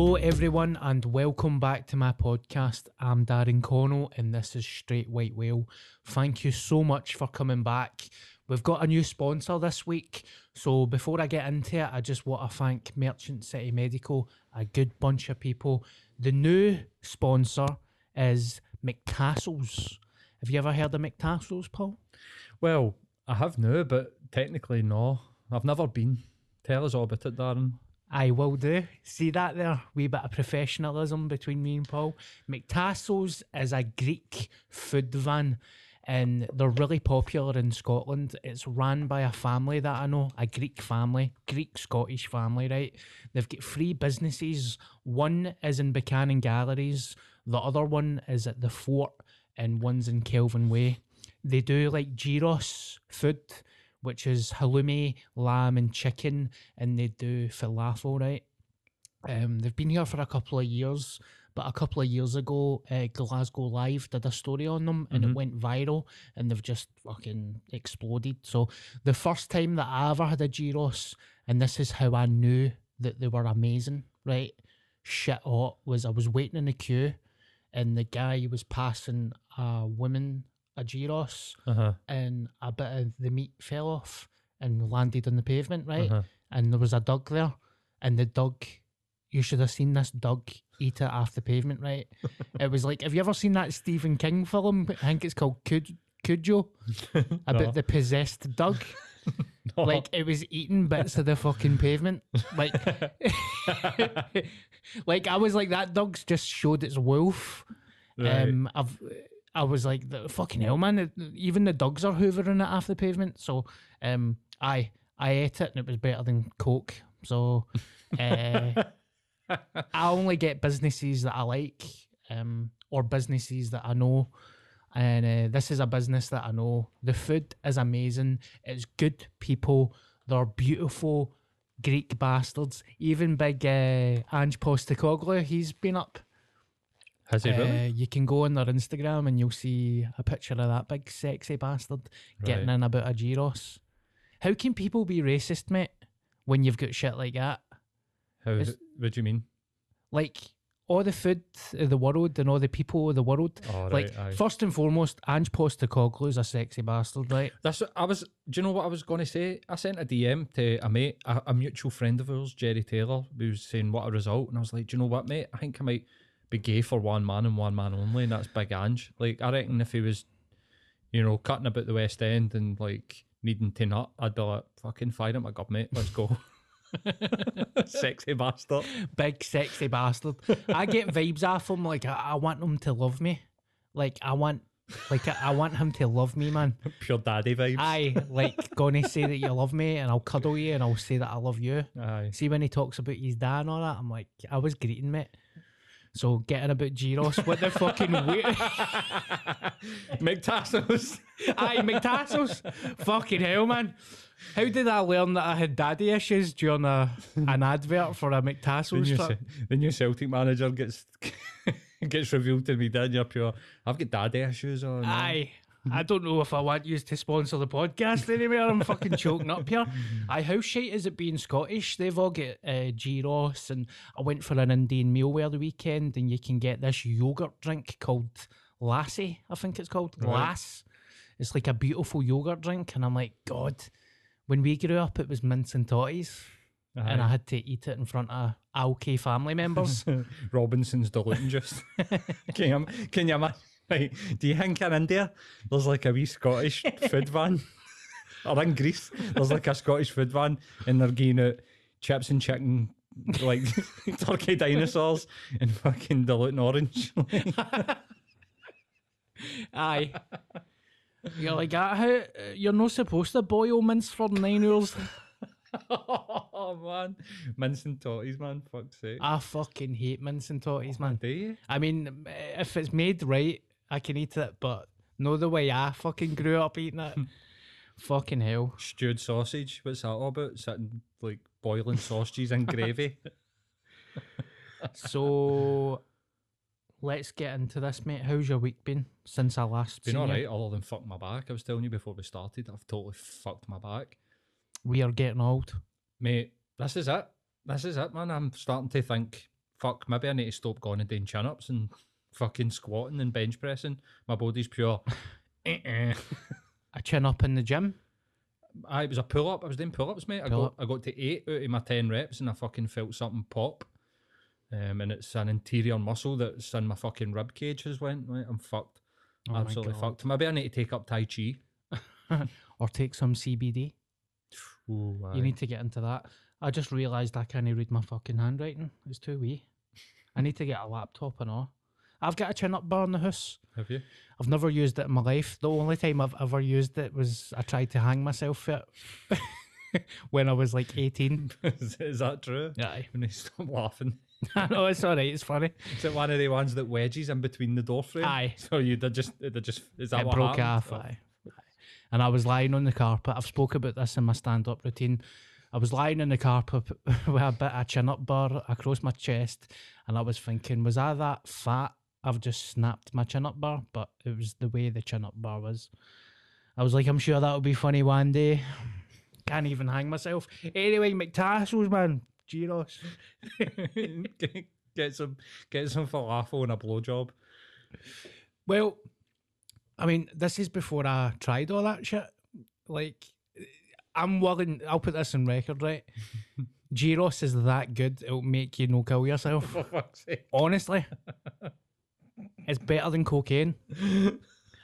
Hello, everyone, and welcome back to my podcast. I'm Darren Connell, and this is Straight White Whale. Thank you so much for coming back. We've got a new sponsor this week, so before I get into it, I just want to thank Merchant City Medical, a good bunch of people. The new sponsor is McTassels. Have you ever heard of McTassels, Paul? Well, I have now, but technically no. I've never been. Tell us all about it, Darren. I will do. See that there? Wee bit of professionalism between me and Paul. McTassels is a Greek food van and they're really popular in Scotland. It's run by a family that I know, a Greek family, Greek Scottish family, right? They've got three businesses. One is in Buchanan Galleries, the other one is at the Fort, and one's in Kelvin Way. They do like gyros food which is halloumi, lamb, and chicken, and they do falafel, right? Um, they've been here for a couple of years, but a couple of years ago, uh, Glasgow Live did a story on them, and it went viral, and they've just fucking exploded. So the first time that I ever had a gyros, and this is how I knew that they were amazing, right? Shit hot was I was waiting in the queue, and the guy was passing a woman a gyros Uh huh. and a bit of the meat fell off and landed on the pavement, right? Uh-huh. And there was a dog there, and the dog, you should have seen this dog eat it off the pavement, right? it was like, have you ever seen that Stephen King film? I think it's called Cud- Cujo, about No. the possessed dog. Like it was eating bits of the fucking pavement. Like, like I was like that dog's just showed its wolf. Right. Um, I've I was like, the fucking hell, man! it- Even the dogs are hoovering it off the pavement. So, um, I I ate it and it was better than Coke. So, uh, I only get businesses that I like, um, or businesses that I know. And uh, this is a business that I know. The food is amazing. It's good people. They're beautiful Greek bastards. Even big uh, Ange Postecoglou, he's been up. Has he really? Uh, you can go on their Instagram and you'll see a picture of that big sexy bastard getting Right. in about a gyros. How can people be racist, mate, when you've got shit like that? How? is- What do you mean? Like all the food of the world and all the people of the world. Oh, right. like aye. first and foremost, Ange Postecoglou's a sexy bastard, right? That's what I was. Do you know what I was going to say? I sent a DM to a mate, a, a mutual friend of ours, Jerry Taylor, who was saying what a result, and I was like, do you know what, mate? I think I might be gay for one man and one man only, and that's Big Ange. Like, I reckon if he was, you know, cutting about the West End and like needing to nut, I'd be like, fucking fire him a god, mate. Let's go. Sexy bastard. Big sexy bastard. I get vibes off him like I, I want him to love me. Like I want like I, I want him to love me, man. Pure daddy vibes. I like gonna say that you love me and I'll cuddle you and I'll say that I love you. Aye. See when he talks about his dad and all that, I'm like, I was greeting mate. So getting about Gyros, what the fucking weird McTassos. Aye, McTassels. fucking hell, man. How did I learn that I had daddy issues during a, an advert for a the, McTassels new, truck? Ce- the Celtic manager gets gets revealed to me. Then you're pure. I've got daddy issues on. Aye. I don't know if I want you to sponsor the podcast anymore. I'm fucking choking up here. I how shite is it being Scottish? They've all got uh, gyros, and I went for an Indian meal where the weekend, and you can get this yogurt drink called lassi, I think it's called. Right. Lass. It's like a beautiful yogurt drink, and I'm like, God, when we grew up, it was mince and totties, and I had to eat it in front of Alki family members. Robinson's diluting juice. can you can you imagine? Right, do you think in India there's like a wee Scottish food van? Or in Greece, there's like a Scottish food van and they're giving out chips and chicken, like turkey dinosaurs and fucking diluting orange. Aye. You're like, ah, how, you're not supposed to boil mince for nine hours. oh man, mince and totties, man. Fuck's sake. I fucking hate mince and totties, man. Do you? I mean, if it's made right, I can eat it, but no the way I fucking grew up eating it. fucking hell. Stewed sausage. What's that all about? Sitting like boiling sausages and gravy. So let's get into this, mate. How's your week been since I last Been seen you? Been alright, other than fuck my back. I was telling you before we started, I've totally fucked my back. We are getting old. Mate, this is it. This is it, man. I'm starting to think fuck, maybe I need to stop going and doing chin ups and fucking squatting and bench pressing. My body's pure. A chin up in the gym. I it was a pull up. I was doing pull ups, mate. I got Pull-up. I got to eight out of my ten reps, and I fucking felt something pop. Um, and it's an interior muscle that's in my fucking rib cage has went. I'm fucked. Oh Absolutely fucked. Maybe I need to take up Tai Chi. Or take some CBD. Ooh, You need to get into that. I just realised I can't read my fucking handwriting. It's too wee. I need to get a laptop and all. I've got a chin up bar in the house. have you? I've never used it in my life. The only time I've ever used it was I tried to hang myself it when I was like 18. is, is that true? Aye. When they stop laughing. I know, it's all right. It's funny. Is it one of the ones that wedges in between the door frame? Aye. So you did just did just is that it what broke happened? off. Aye. Aye. And I was lying on the carpet. I've spoke about this in my stand-up routine. I was lying on the carpet with a bit of chin-up bar across my chest, and I was thinking, was I that fat? I've just snapped my chin-up bar, but it was the way the chin-up bar was. I was like, I'm sure that'll be funny one day. Can't even hang myself. Anyway, McTassos, man. Gyros. get, some get some falafel and a blowjob. Well, I mean, this is before I tried all that shit. Like, I'm willing. I'll put this on record, right? Gyros is that good; it'll make you no kill yourself. For fuck's sake. Honestly, it's better than cocaine.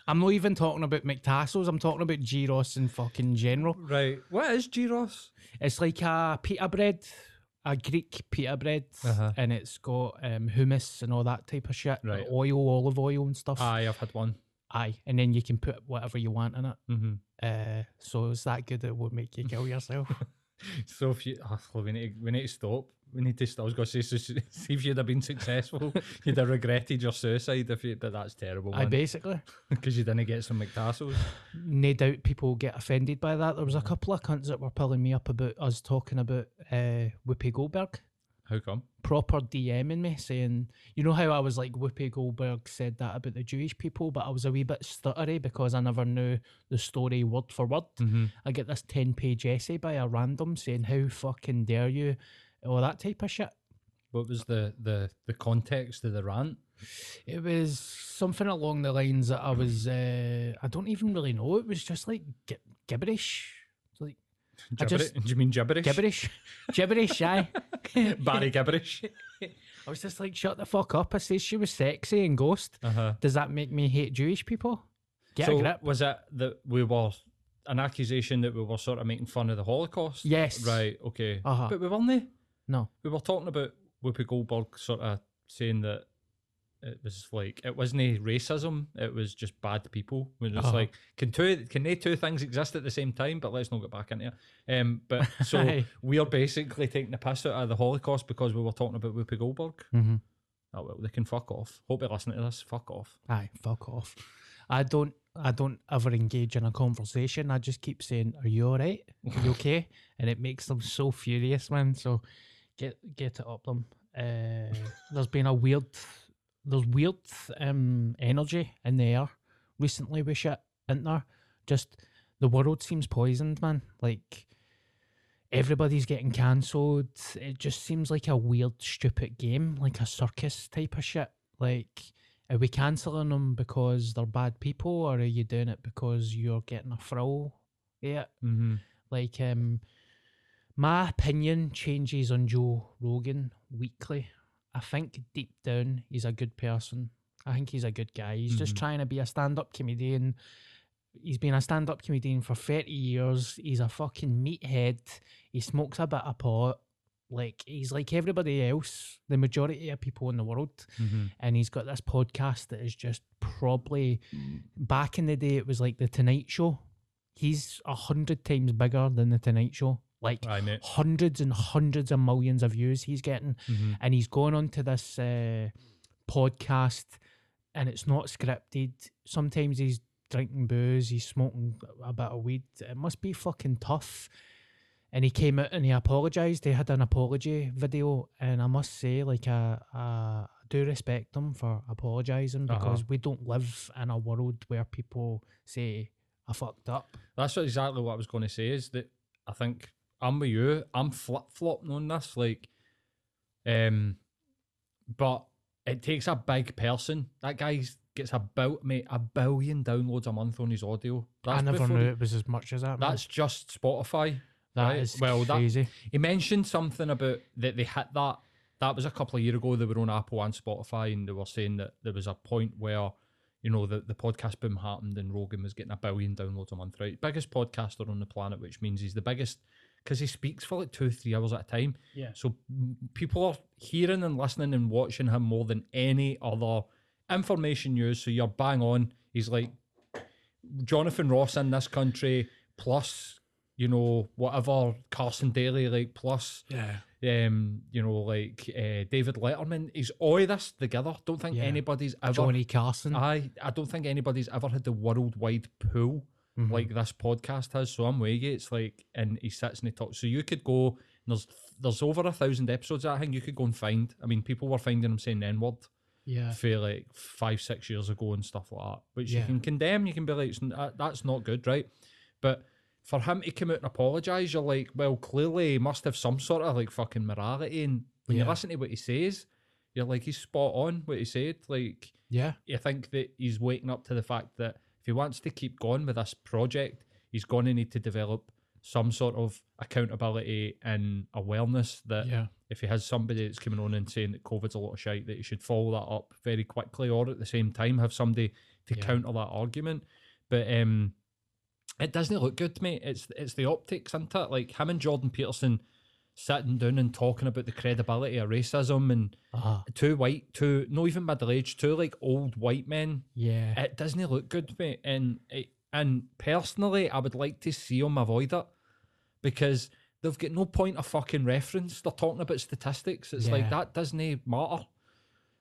I'm not even talking about McTassos. I'm talking about gyros in fucking general. Right. What is gyros? It's like a pita bread, a Greek pita bread, Uh-huh. and it's got um, hummus and all that type of shit, Right. oil, olive oil, and stuff. Aye, I've had one. Aye, and then you can put whatever you want in it. Mm-hmm. Uh, so it's that good it would make you kill yourself. So if you, oh, well, we need to, we need to stop. We need to. Stop. I was going to say, so, see if you'd have been successful, you'd have regretted your suicide. If you, but that's terrible. I basically, because you didn't get some McTassos. no doubt people get offended by that. There was a couple of cunts that were pulling me up about us talking about uh, Whoopi Goldberg. How come? Proper DMing me saying, you know how I was like, Whoopi Goldberg said that about the Jewish people, but I was a wee bit stuttery because I never knew the story word for word. Mm-hmm. I get this 10 page essay by a random saying, How fucking dare you? All that type of shit. What was the the the context of the rant? It was something along the lines that I was, uh, I don't even really know. It was just like gibberish. I just- Do you mean gibberish? gibberish. gibberish, aye. Barry gibberish. I was just like, shut the fuck up. I said she was sexy and ghost. Uh huh. Does that make me hate Jewish people? Get so a grip. was it that we were an accusation that we were sort of making fun of the Holocaust? Yes. Right. Okay. Uh-huh. But we weren't. No. We were talking about Whoopi Goldberg sort of saying that it was like it wasn't a racism; it was just bad people. When it's Uh-huh. like, can two can they two things exist at the same time? But let's not get back into it. Um, but so we are basically taking the piss out of the Holocaust because we were talking about Whoopi Goldberg. Mm-hmm. Oh well, they can fuck off. Hope you're listening to this. Fuck off. Aye, fuck off. I don't I don't ever engage in a conversation. I just keep saying, Are you alright? Are you okay? and it makes them so furious, man. So get get it up them. Uh, there's been a weird there's weird um energy in the air recently with shit, isn't there? Just the world seems poisoned, man. Like everybody's getting cancelled. It just seems like a weird, stupid game, like a circus type of shit. Like, are we cancelling them because they're bad people, or are you doing it because you're getting a thrill? Yeah, Mm-hmm. like um, my opinion changes on Joe Rogan weekly. I think deep down he's a good person. I think he's a good guy. He's just Mhm. trying to be a stand-up comedian. He's been a stand-up comedian for thirty years. He's a fucking meathead. He smokes a bit of pot. Like he's like everybody else, the majority of people in the world Mm-hmm. and he's got this podcast that is just probably back in the day it was like the Tonight Show. He's a hundred times bigger than the Tonight Show. Like know. hundreds and hundreds of millions of views he's getting, Mm-hmm. and he's going on to this uh, podcast, and it's not scripted. Sometimes he's drinking booze, he's smoking a bit of weed. It must be fucking tough. And he came out and he apologized. He had an apology video, and I must say, like, I, I do respect him for apologizing Uh-huh. because we don't live in a world where people say I fucked up. That's what exactly what I was going to say. Is that I think I'm with you. I'm flip flopping on this. Like, um, but it takes a big person. That guy gets about mate a billion downloads a month on his audio. I never knew he- it was as much as that. man. That's just Spotify. That right? is well, that- crazy. He mentioned something about that they hit that. That was a couple of years ago. They were on Apple and Spotify, and they were saying that there was a point where, you know, the, the podcast boom happened and Rogan was getting a billion downloads a month, right? Biggest podcaster on the planet, which means he's the biggest because he speaks for like two, three hours at a time. Yeah. So people are hearing and listening and watching him more than any other information news. So you're bang on. He's like Jonathan Ross in this country, plus, you know, whatever Carson Daly, like, plus, Yeah. um, you know, like uh, David Letterman. He's all this together. Don't think Yeah. anybody's ever. Johnny Carson. I, I don't think anybody's ever had the worldwide pool Mhm. like this podcast has. So I'm Waygate's like, and he sits and he talks. So you could go. There's there's over a thousand episodes. I think you could go and find. I mean, people were finding him saying N word yeah. for like five six years ago and stuff like that, which you can condemn. You can be like, "It's uh, that's not good, right? But for him to come out and apologise, you're like, well, clearly he must have some sort of like fucking morality. And when you listen to what he says, you're like, he's spot on what he said. Like, Yeah. you think that he's waking up to the fact that if he wants to keep going with this project, he's going to need to develop some sort of accountability and awareness that Yeah. if he has somebody that's coming on and saying that COVID's a lot of shite, that he should follow that up very quickly, or at the same time have somebody to Yeah. counter that argument. But um, it doesn't look good, mate. It's it's the optics, isn't it? Like him and Jordan Peterson sitting down and talking about the credibility of racism and Uh, two white, two not even middle aged, two like old white men. yeah. It doesn't look good, mate. And it, and personally, I would like to see them avoid it because they've got no point of fucking reference. They're talking about statistics. It's like that doesn't matter.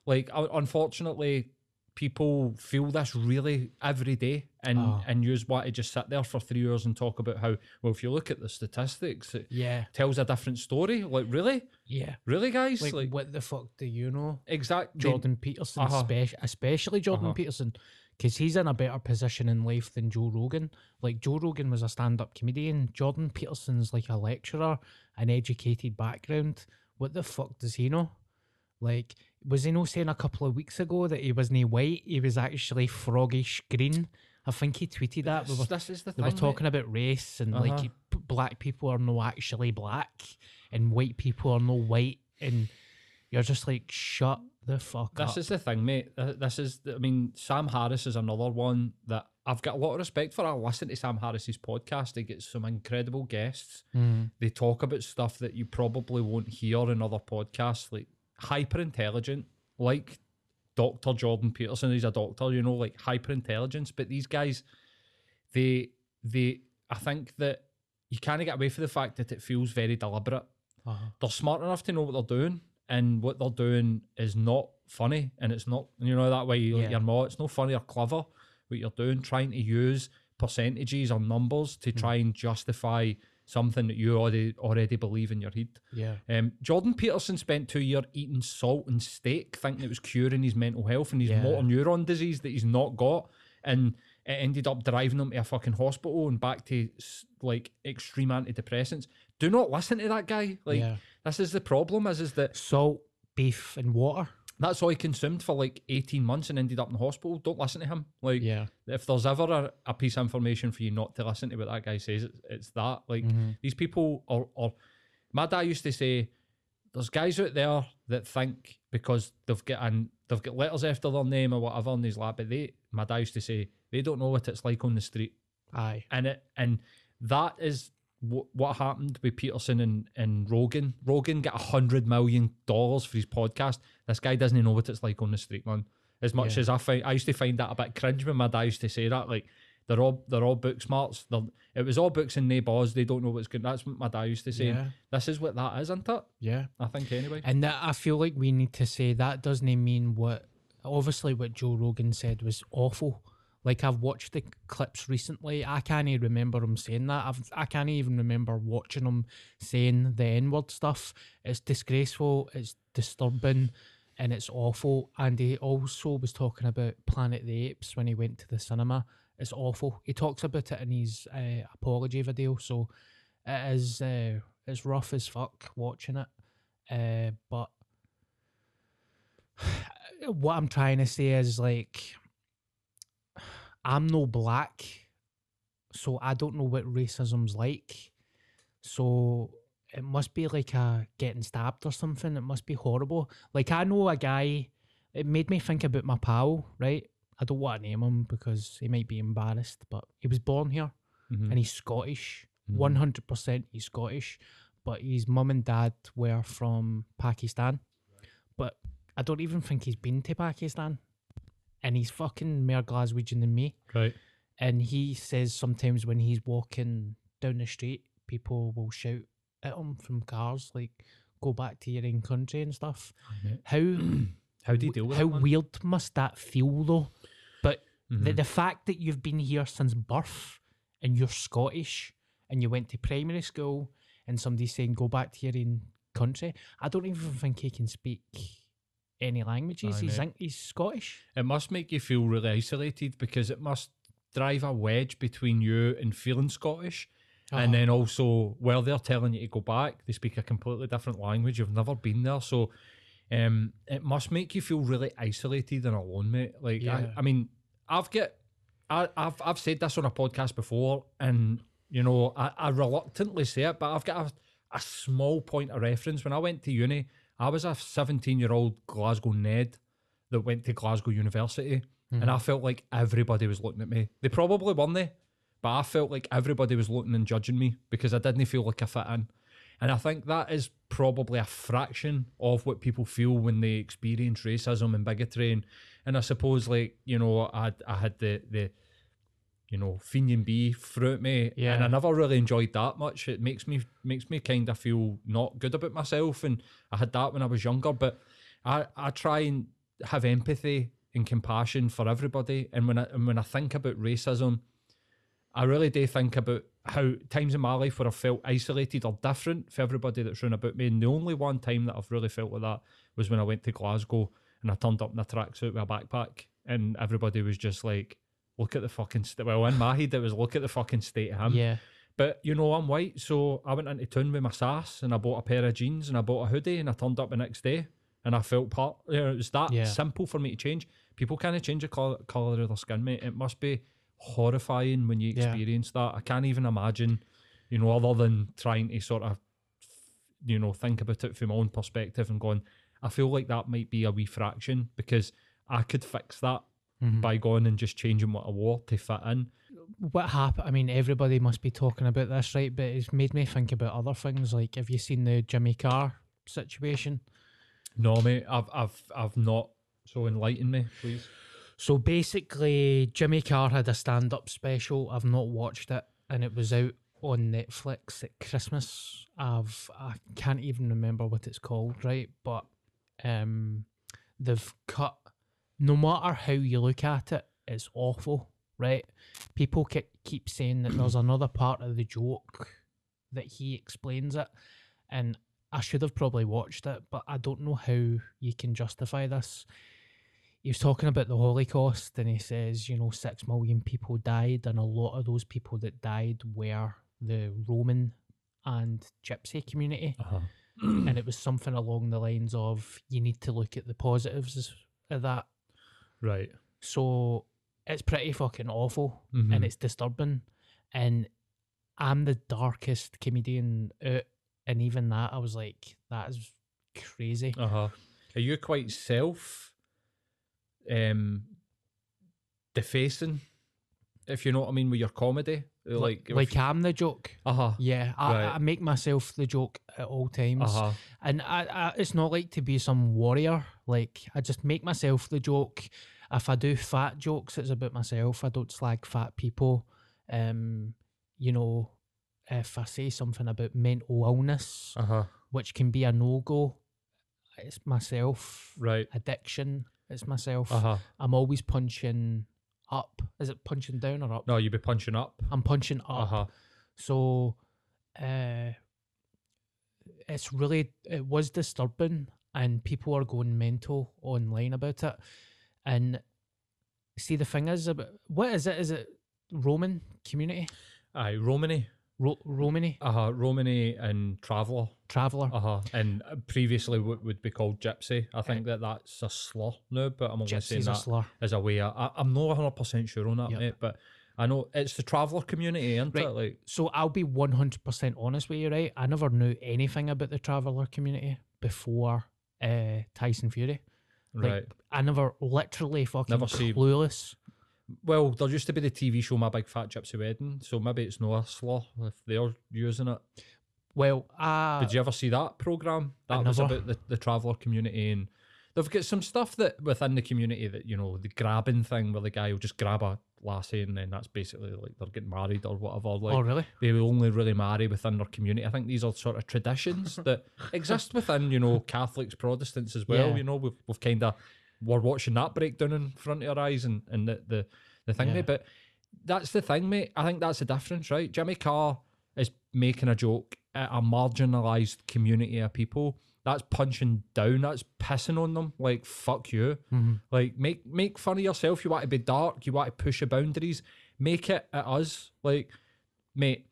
Like unfortunately, people feel this really every day, and Oh. and you just want to just sit there for three hours and talk about how well if you look at the statistics, it yeah. tells a different story. Like really, Yeah. really, guys, Like, like, what the fuck do you know? exactly Jordan Peterson, Uh-huh. spec- especially Jordan Uh-huh. Peterson, because he's in a better position in life than Joe Rogan. Like Joe Rogan was a stand-up comedian. Jordan Peterson's like a lecturer, an educated background. What the fuck does he know? Like, was he no saying a couple of weeks ago that he wasn't white? He was actually froggish green. I think he tweeted that. We This, were, this is the they thing. were talking about race and like Uh-huh. he- black people are no actually black and white people are no white and you're just like shut the fuck This up. is the thing, mate. This is, I mean, Sam Harris is another one that I've got a lot of respect for. I listen to Sam Harris's podcast. He gets some incredible guests. Mm. They talk about stuff that you probably won't hear in other podcasts, like hyper intelligent, like Dr. Jordan Peterson. He's a doctor, you know, like hyper intelligence. But these guys, they, they, I think that you kind of get away from the fact that it feels very deliberate Uh-huh. they're smart enough to know what they're doing, and what they're doing is not funny, and it's not you know that way you, Yeah. you're not. It's not funny or clever what you're doing, trying to use percentages or numbers to try and justify something that you already already believe in your head. Yeah. Um, Jordan Peterson spent two years eating salt and steak, thinking it was curing his mental health and his Yeah. motor neuron disease that he's not got, and it ended up driving him to a fucking hospital and back to like extreme antidepressants. Do not listen to that guy. Like yeah. this is the problem. Is is that Salt, beef, and water. That's all he consumed for like eighteen months and ended up in the hospital. Don't listen to him. Like Yeah. if there's ever a, a piece of information for you not to listen to what that guy says, it's, it's that. Like Mhm. these people are, are. My dad used to say, "There's guys out there that think because they've got an they've got letters after their name or whatever in his lap, but they." My dad used to say they don't know what it's like on the street, Aye. and it and that is wh- what happened with Peterson and, and Rogan. Rogan got a hundred million dollars for his podcast. This guy doesn't know what it's like on the street, man. As much Yeah. as I find, I used to find that a bit cringe when my dad used to say that. Like they're all they're all book smarts. They're, it was all books and no buzz. They don't know what's good. That's what my dad used to say. Yeah. This is what that is, isn't it? Yeah. I think anyway. And that I feel like we need to say that doesn't mean what obviously what Joe Rogan said was awful. Like I've watched the clips recently. I can't even remember him saying that. I've I can't even remember watching him saying the N word stuff. It's disgraceful, it's disturbing, and it's awful. And he also was talking about Planet of the Apes when he went to the cinema. It's awful. He talks about it in his uh, apology video. So it is uh, it's rough as fuck watching it. Uh, but what I'm trying to say is like I'm no black, so I don't know what racism's like. So it must be like a getting stabbed or something. It must be horrible. Like I know a guy. It made me think about my pal. Right. I don't want to name him because he might be embarrassed, but he was born here Mhm. and he's Scottish. Mhm. One hundred percent, he's Scottish, but his mum and dad were from Pakistan. But I don't even think he's been to Pakistan, and he's fucking more Glaswegian than me. Right. And he says sometimes when he's walking down the street, people will shout at him from cars like "Go back to your own country" and stuff. How How do you deal with how weird must that feel though? But the, Mhm. the fact that you've been here since birth and you're Scottish and you went to primary school and somebody's saying go back to your own country, I don't even think he can speak any languages. He's think he's Scottish. It must make you feel really isolated because it must drive a wedge between you and feeling Scottish. And Oh, then also, while they're telling you to go back, they speak a completely different language. You've never been there. So um, it must make you feel really isolated and alone, mate. Like, Yeah. I, I mean, I've got, I, I've, I've said this on a podcast before, and, you know, I, I reluctantly say it, but I've got a, a small point of reference. When I went to uni, I was a 17 year old Glasgow Ned that went to Glasgow University, and mm-hmm. I felt like everybody was looking at me. They probably weren't they, but I felt like everybody was looking and judging me because I didn't feel like I fit in. And I think that is probably a fraction of what people feel when they experience racism and bigotry. And, and I suppose, like, you know, I, I had the, the you know, Fenian Bee throughout me. Yeah. And I never really enjoyed that much. It makes me makes me kind of feel not good about myself. And I had that when I was younger. But I, I try and have empathy and compassion for everybody. And when I and when I think about racism, I really do think about how times in my life where I felt isolated or different for everybody that's round about me. And the only one time that I've really felt like that was when I went to Glasgow and I turned up in a tracksuit with a backpack, and everybody was just like, "Look at the fucking st-. well." In my head, it was, "Look at the fucking state of him." yeah, But you know, I'm white, so I went into town with my sass and I bought a pair of jeans and I bought a hoodie and I turned up the next day and I felt part. You know, it was that Yeah. simple for me to change. People can't change the colour, colour of their skin, mate. It must be horrifying when you Yeah. experience that. I can't even imagine, you know, other than trying to sort of, you know, think about it from my own perspective and going, I feel like that might be a wee fraction because I could fix that Mhm. by going and just changing what I wore to fit in. what happened? I mean, everybody must be talking about this, right? But it's made me think about other things. Like, have you seen the Jimmy Carr situation? No, mate, I've, I've, I've not. So enlighten me, please. So basically, Jimmy Carr had a stand up special. I've not watched it, and it was out on Netflix at Christmas. I've I can't even remember what it's called, right? But um, they've cut. No matter how you look at it, it's awful, right? People ke- keep saying that there's another part of the joke that he explains it, and I should have probably watched it, but I don't know how you can justify this he was talking about the Holocaust and he says, you know, six million people died, and a lot of those people that died were the Roman and Gypsy community. Uh-huh. and it was something along the lines of you need to look at the positives of that. Right. So it's pretty fucking awful Mhm. and it's disturbing. And I'm the darkest comedian out, and even that, I was like, that is crazy. Uh huh. Are you quite self um defacing? If you know what I mean with your comedy, like like I'm the joke. uh huh, Yeah, I, Right. I make myself the joke at all times, uh huh, and I, I, it's not like to be some warrior. Like I just make myself the joke. If I do fat jokes, it's about myself. I don't slag fat people. Um, you know, if I say something about mental illness, uh huh. which can be a no go, it's myself. Right. Addiction, it's myself. Uh huh. I'm always punching up. Is it punching down or up? No, you'd be punching up. I'm punching up. Uh huh. So, uh, it's really it was disturbing, and people are going mental online about it. And see, the thing is about what is it? Is it Roman community? Aye, Romany. Ro- Romany, Uh huh. Romany and Traveller. Traveller. Uh huh. And previously what would be called Gypsy. I think that that's a slur now, but I'm only saying Gypsy's a that slur. as a way. Of, I, I'm not 100 percent sure on that, Yep. mate. But I know it's the Traveller community, isn't Right. it? Like, So I'll be 100% honest with you, right? I never knew anything about the Traveller community before uh, Tyson Fury. Like, right. I never literally fucking Never see- clueless. Well, there used to be the TV show My Big Fat Gypsy Wedding, so maybe it's not a slur if they're using it. Well, uh, Did you ever see that program? That was about the, the traveller community, and they've got some stuff that within the community that you know the grabbing thing where the guy will just grab a lassie and then that's basically like they're getting married or whatever. Like oh, really? they will only really marry within their community. I think these are sort of traditions that exist within you know Catholics, Protestants as well. Yeah. You know we've we've kind of we're watching that breakdown in front of our eyes and and the the, the thing, Yeah. mate. But that's the thing, mate. I think that's the difference, right? Jimmy Carr is making a joke at a marginalised community of people. That's punching down. That's pissing on them. Like fuck you. Mhm. Like make make fun of yourself. You want to be dark. You want to push your boundaries. Make it at us. Like, mate,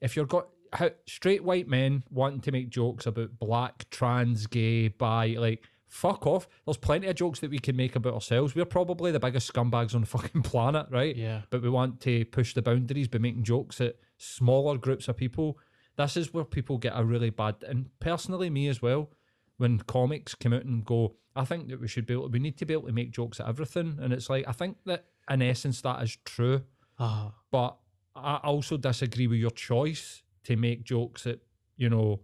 if you're got how straight white men wanting to make jokes about black, trans, gay, bi, like fuck off. There's plenty of jokes that we can make about ourselves. We're probably the biggest scumbags on the fucking planet, right? Yeah. But we want to push the boundaries by making jokes at smaller groups of people. This is where people get a really bad and personally me as well, when comics come out and go, I think that we should be able we need to be able to make jokes at everything. And it's like I think that in essence that is true. Ah, But I also disagree with your choice to make jokes at, you know,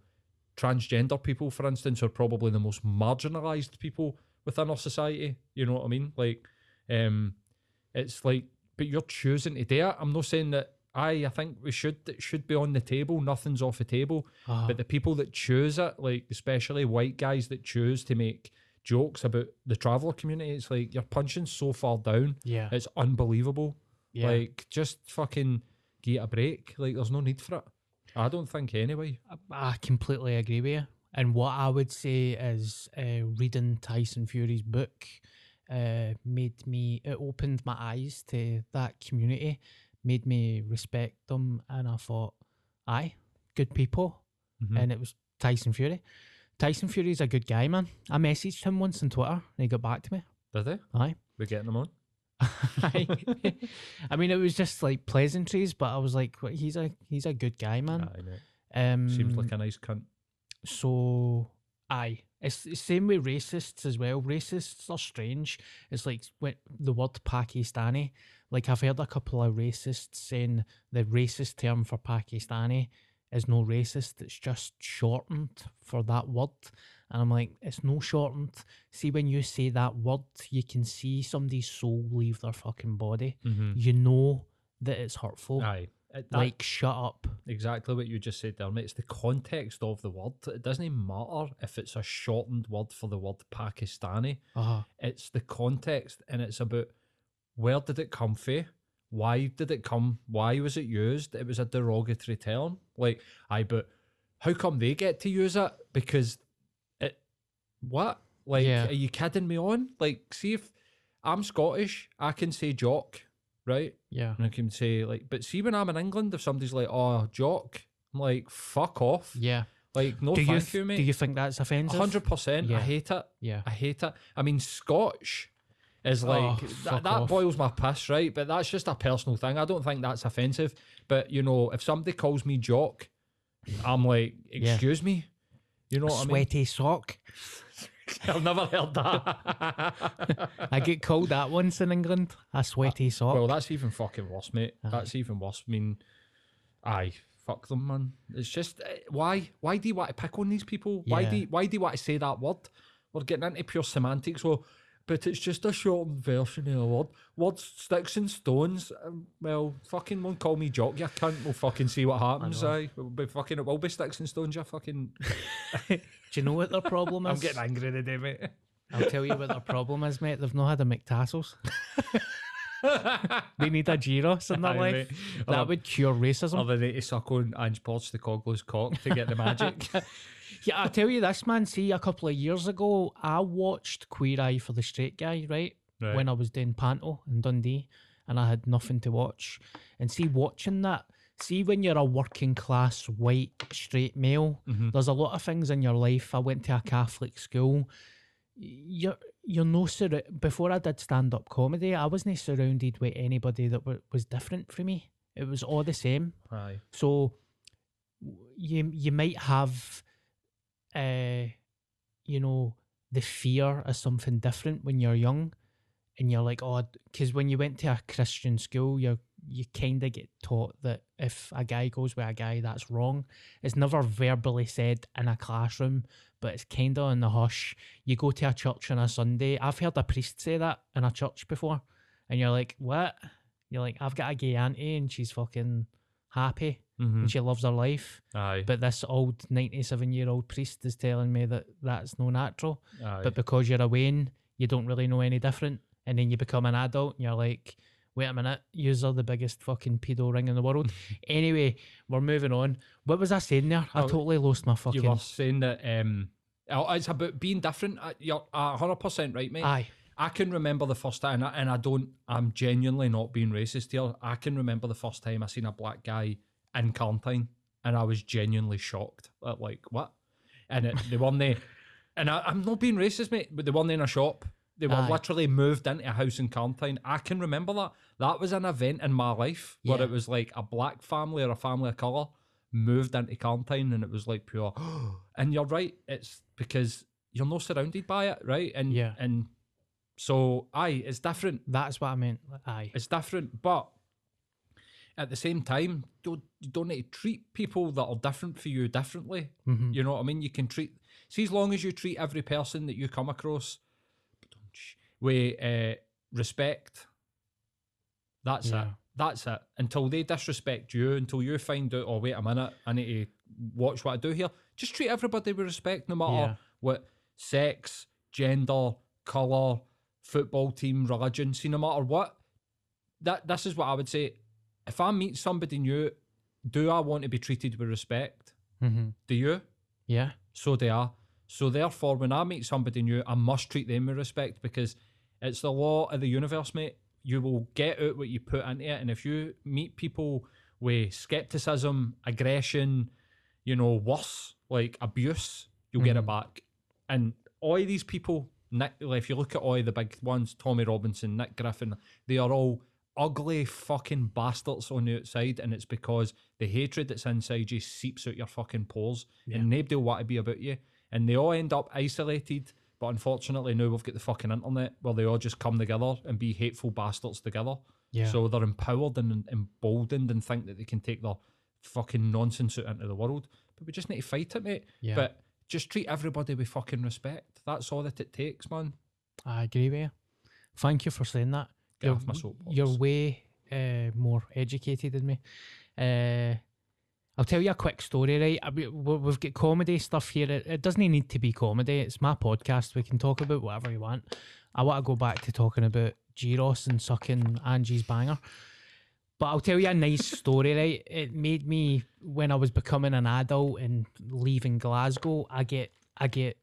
transgender people, for instance, are probably the most marginalised people within our society. You know what I mean? Like, um, it's like, but you're choosing to do it. I'm not saying that I. I think we should it should be on the table. Nothing's off the table. ah. But the people that choose it, like especially white guys that choose to make jokes about the traveller community, it's like you're punching so far down. yeah. It's unbelievable. yeah. Like, just fucking get a break. Like, there's no need for it. I don't think anyway. I completely agree with you. And what I would say is uh, reading Tyson Fury's book uh, made me, it opened my eyes to that community, made me respect them. And I thought, aye, good people. Mhm. And it was Tyson Fury. Tyson Fury's a good guy, man. I messaged him once on Twitter and he got back to me. Did they? Aye. We're getting them on. I mean, it was just like pleasantries, but I was like, "Well, he's a he's a good guy, man. Aye. Um, Seems like a nice cunt. So, aye, it's the same with racists as well. Racists are strange. It's like when the word Pakistani. Like I've heard a couple of racists saying the racist term for Pakistani is no racist. It's just shortened for that word. And I'm like, it's no shortened. See, when you say that word, you can see somebody's soul leave their fucking body. Mm-hmm. You know that it's hurtful. Aye. That- like, shut up. exactly what you just said there, mate. It's the context of the word. It doesn't matter if it's a shortened word for the word Pakistani. Uh-huh. It's the context and it's about where did it come from? Why did it come? Why was it used? It was a derogatory term. Like, aye, but how come they get to use it? Because it, what? Like, Yeah. are you kidding me on? Like, see if I'm Scottish, I can say jock, right? yeah. And I can say, like, but see when I'm in England, if somebody's like, oh, jock, I'm like, fuck off. Yeah. Like, no do you thank th- you, mate. do you think that's offensive? hundred percent. I hate it. Yeah. I hate it. I mean, Scotch is like Oh, that, that off. boils my piss, right? But that's just a personal thing. I don't think that's offensive. But you know, if somebody calls me jock, I'm like, Yeah. excuse me. You know what Sweaty sock. I mean? I've never heard that. I get called that once in England. A sweaty sock. well, that's even fucking worse, mate. Aye. That's even worse. I mean, aye, fuck them, man. It's just eh, why? Why do you want to pick on these people? Why do you, Why do you want to say that word? We're getting into pure semantics. Well, but it's just a shortened version of a word. Words, sticks and stones. Um, well, fucking won't call me jock. You cunt. We'll fucking see what happens. know. Aye, we'll be fucking. It will be sticks and stones. You fucking. Do you know what their problem is? I'm getting angry today, mate. I'll tell you what their problem is, mate. They've not had a McTassels. they need a gyros in their Aye, life. mate. That would cure racism. Or they need to suck on Ange Postecoglou's cock to get the magic. Yeah, I tell you this, man. See, a couple of years ago, I watched Queer Eye for the Straight Guy, right? Right. When I was doing Panto in Dundee, and I had nothing to watch. And see, watching that, see when you're a working class white straight male, Mhm. there's a lot of things in your life. I went to a Catholic school. You're you're no sur- before I did stand up comedy, I wasn't surrounded with anybody that wa- was different from me. It was all the same. Aye. So you you might have, uh, you know, the fear of something different when you're young, and you're like, oh, because when you went to a Christian school, you you kind of get taught that if a guy goes with a guy, that's wrong. It's never verbally said in a classroom, but it's kind of in the hush. You go to a church on a Sunday. I've heard a priest say that in a church before, and you're like, what? You're like, I've got a gay auntie and she's fucking happy Mhm. and she loves her life. Aye. But this old 97 year old priest is telling me that that's no natural. Aye. But because you're a Wayne, you don't really know any different. And then you become an adult and you're like, wait a minute, yous are the biggest fucking pedo ring in the world. anyway, we're moving on. What was I saying there? I totally lost my fucking. you were saying that um, oh, it's about being different. Uh, You're hundred percent right, mate. Aye. I can remember the first time, and I, and I don't. I'm genuinely not being racist here. I can remember the first time I seen a black guy in Carntyne, and I was genuinely shocked. At like what? And it, they weren't there. And I, I'm not being racist, mate, but they weren't in a shop. They were Aye. literally moved into a house in Carntyne. I can remember that. That was an event in my life where Yeah. it was like a black family or a family of colour moved into Carntyne, and it was like pure. and you're right. It's because you're not surrounded by it, right? And Yeah. and so aye, it's different. That's what I meant. Aye. It's different, but at the same time, don't you don't need to treat people that are different for you differently. Mhm. You know what I mean? You can treat see as long as you treat every person that you come across with uh, respect. That's Yeah. it. That's it. Until they disrespect you, until you find out, oh wait a minute, I need to watch what I do here. Just treat everybody with respect, no matter Yeah. what sex, gender, colour, football team, religion. See, no matter what. That this is what I would say. If I meet somebody new, do I want to be treated with respect? Mhm. Do you? Yeah. So they are. So therefore, when I meet somebody new, I must treat them with respect because it's the law of the universe, mate. You will get out what you put into it, and if you meet people with skepticism, aggression, you know, worse like abuse, you'll get it mm-hmm. back. And all these people, Nick, like, if you look at all the big ones, Tommy Robinson, Nick Griffin, they are all ugly fucking bastards on the outside, and it's because the hatred that's inside you seeps out your fucking pores, and nobody will want to be about you, and they all end up isolated. But unfortunately, now we've got the fucking internet where they all just come together and be hateful bastards together. Yeah. So they're empowered and emboldened and think that they can take their fucking nonsense out into the world. But we just need to fight it, mate. Yeah. But just treat everybody with fucking respect. That's all that it takes, man. I agree with you. Thank you for saying that. Get You're, off my soapbox. you're way uh, more educated than me. Uh, I'll tell you a quick story, right? I we- we've got comedy stuff here. It, it doesn't need to be comedy. It's my podcast. We can talk about whatever you want. I want to go back to talking about gyros and sucking Angie's banger. But I'll tell you a nice story, right? It made me when I was becoming an adult and leaving Glasgow. I get I get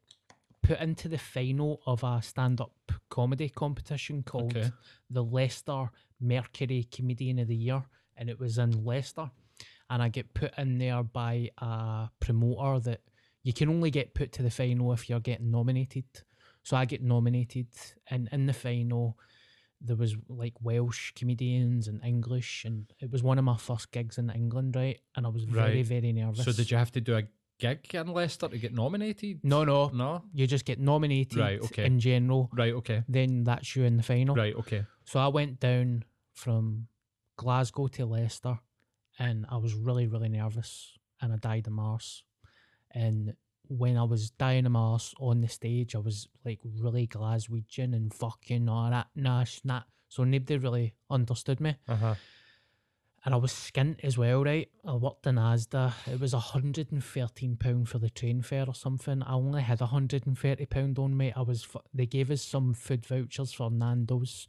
put into the final of a stand-up comedy competition called Okay. the Leicester Mercury Comedian of the Year, and it was in Leicester. And I get put in there by a promoter that you can only get put to the final if you're getting nominated. So I get nominated, and in the final, there was like Welsh comedians and English, and it was one of my first gigs in England, right? And I was very, Right. very nervous. So did you have to do a gig in Leicester to get nominated? No, no, No? you just get nominated Right, okay. in general. Right, okay. Then that's you in the final. Right, okay. So I went down from Glasgow to Leicester and I was really, really nervous and I died of Mars. And when I was dying of Mars on the stage, I was like really Glaswegian and fucking all that nash that. So nobody really understood me. Uh-huh. And I was skint as well, right? I worked in Asda. It was £113 for the train fare or something. I only had £130 on me. I was, they gave us some food vouchers for Nando's.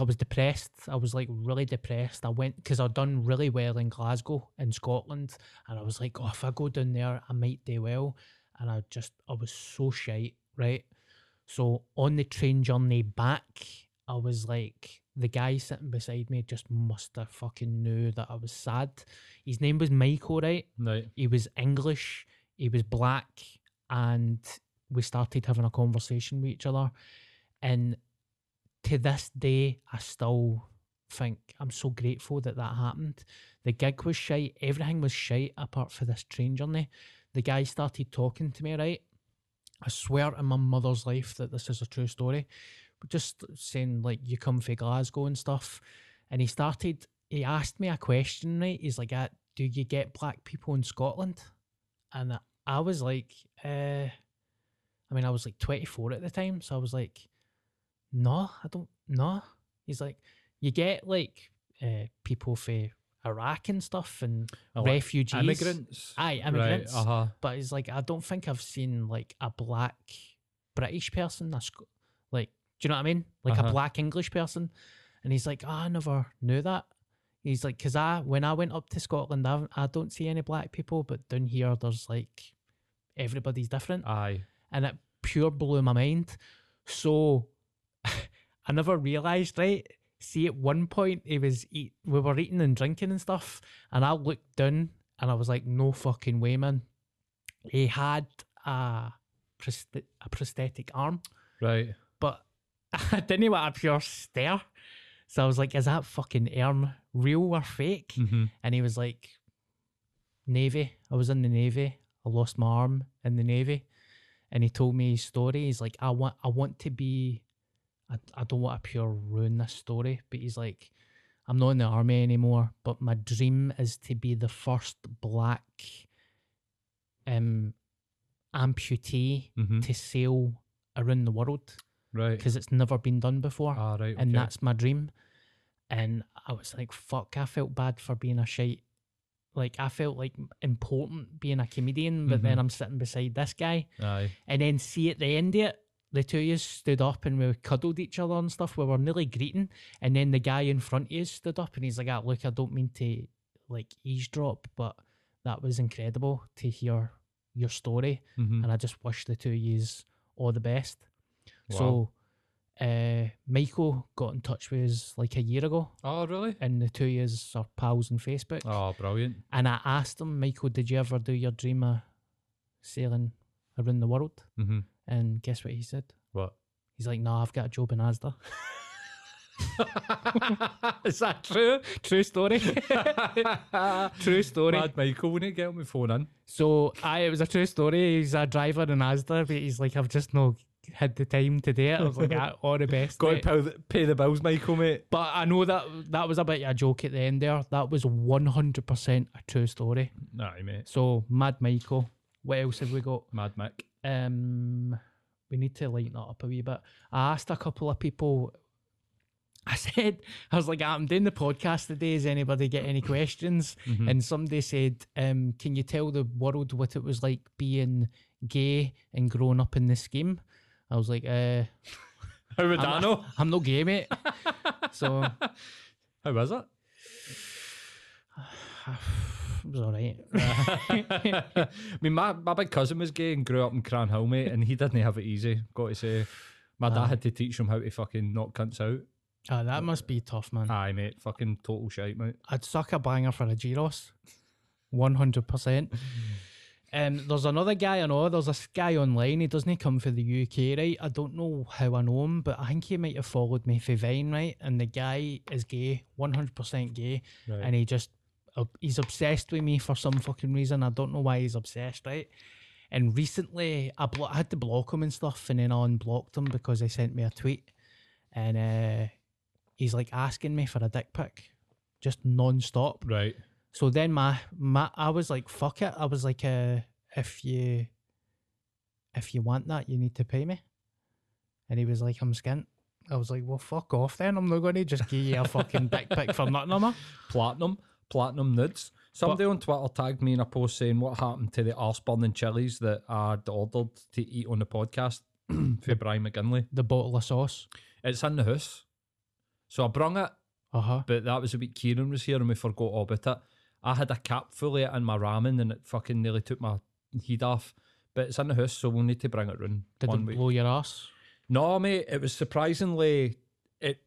I was depressed. I was like really depressed. I went because I'd done really well in Glasgow in Scotland, and I was like, oh, if I go down there, I might do well. And I just, I was so shite, right? So on the train journey back, I was like, the guy sitting beside me just must have fucking knew that I was sad. His name was Michael, right? Right. He was English, he was black, and we started having a conversation with each other. And to this day, I still think I'm so grateful that that happened. The gig was shite, everything was shite apart for this train journey. The guy started talking to me, right? I swear in my mother's life that this is a true story. Just saying, like, you come from Glasgow and stuff. And he started, he asked me a question, right? He's like, uh, Do you get black people in Scotland? And I was like, uh, I mean, I was like 24 at the time. So I was like, No, I don't, no. He's like, You get like uh, people for Iraq and stuff and Oh, refugees. Immigrants. Aye, immigrants. Right. Uh huh. But he's like, I don't think I've seen like a black British person. A Sc- like, do you know what I mean? Like Uh-huh. a black English person. And he's like, oh, I never knew that. He's like, because I when I went up to Scotland, I, I don't see any black people, but down here there's like everybody's different, Aye. and it pure blew my mind. So I never realised, right? See, at one point he was eat, we were eating and drinking and stuff, and I looked down and I was like, no fucking way, man. He had a, a prosthetic arm, Right. but I didn't want a pure stare. So I was like, is that fucking arm real or fake? Mm-hmm. And he was like, Navy. I was in the Navy. I lost my arm in the Navy. And he told me his story. He's like, I want I want to be I, I don't want to pure ruin this story, but he's like, I'm not in the army anymore, but my dream is to be the first black um amputee Mm-hmm. to sail around the world Right. because it's never been done before Ah, right. and okay. that's my dream. And I was like, fuck, I felt bad for being a shite. Like, I felt like important being a comedian, but then Mhm. I'm sitting beside this guy. Aye. And then see at the end of it, the two of us stood up and we cuddled each other and stuff. We were nearly greeting. And then the guy in front of us stood up and he's like, ah, look, I don't mean to like eavesdrop, but that was incredible to hear your story. Mm-hmm. And I just wish the two of yous all the best. Wow. So, uh, Michael got in touch with us like a year ago, Oh, really? and the two years are pals on Facebook. Oh, brilliant. And I asked him, Michael, did you ever do your dream of sailing around the world? Mm-hmm. And guess what he said? What? He's like, no, I've got a job in Asda. Is that true? True story. true story. Mad Michael, wouldn't get on my phone in? So, I it was a true story. He's a driver in Asda, but he's like, I've just not had the time to do it. I was like, ah, all the best. Got to mate." pay the, pay the bills, Michael, mate. But I know that that was a bit of a joke at the end there. That was 100% a true story. Aye, mate. So, Mad Michael. What else have we got? Mad Mick. Um, we need to lighten that up a wee bit. I asked a couple of people. I said, I was like, I'm doing the podcast today. Does anybody get any questions? Mhm. And somebody said, um, Can you tell the world what it was like being gay and growing up in this scheme? I was like, uh, How would I'm, I know? I'm not gay, mate. so How was it? it was all right. I mean, my, my big cousin was gay and grew up in Cranhill, mate, and he didn't have it easy, got to say. My dad Aye. had to teach him how to fucking knock cunts out. Ah, that must be tough, man. Aye, mate. Fucking total shite, mate. I'd suck a banger for a Gyros. 100%. Um, there's another guy I know. There's this guy online. He doesn't come for the UK, right? I don't know how I know him, but I think he might have followed me for Vine, right? And the guy is gay, 100% gay, Right. and he just he's obsessed with me for some fucking reason. I don't know why he's obsessed, right? And recently, I, blo- I had to block him and stuff, and then I unblocked him because he sent me a tweet, and uh, he's like asking me for a dick pic, just non-stop. right. So then my my I was like, fuck it. I was like, uh, if you if you want that, you need to pay me. And he was like, I'm skint. I was like, well, fuck off then. I'm not going to just give you a fucking dick pic for nothing, am I? Platinum. Platinum nudes. Somebody on Twitter tagged me in a post saying what happened to the arse burning chilies that I'd ordered to eat on the podcast for Brian McGinley. The bottle of sauce. It's in the house. So I brung it, Uh huh. but that was a week Kieran was here and we forgot all about it. I had a cap full of it in my ramen and it fucking nearly took my heat off. But it's in the house, so we'll need to bring it round Did it week. blow your ass? No, mate, it was surprisingly it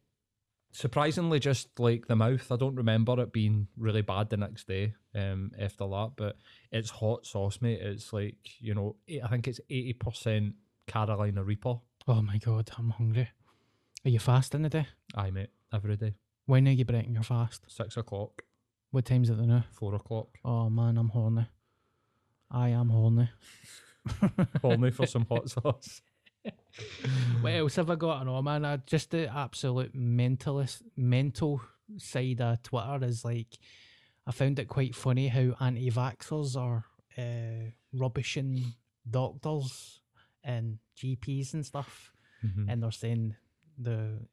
surprisingly just like the mouth. I don't remember it being really bad the next day um, after that, but it's hot sauce, mate. It's like, you know, I think it's 80% Carolina Reaper. Oh my god, I'm hungry. Are you fasting today? Aye, mate, every day. When are you breaking your fast? Six o'clock, What time's it now? four o'clock. Oh man, I'm horny. I am horny. horny for some hot sauce. What else have I got on, man? I, just the absolute mentalist, mental side of Twitter is like, I found it quite funny how anti-vaxxers are uh, rubbishing doctors and GPs and stuff, Mhm. and they're saying the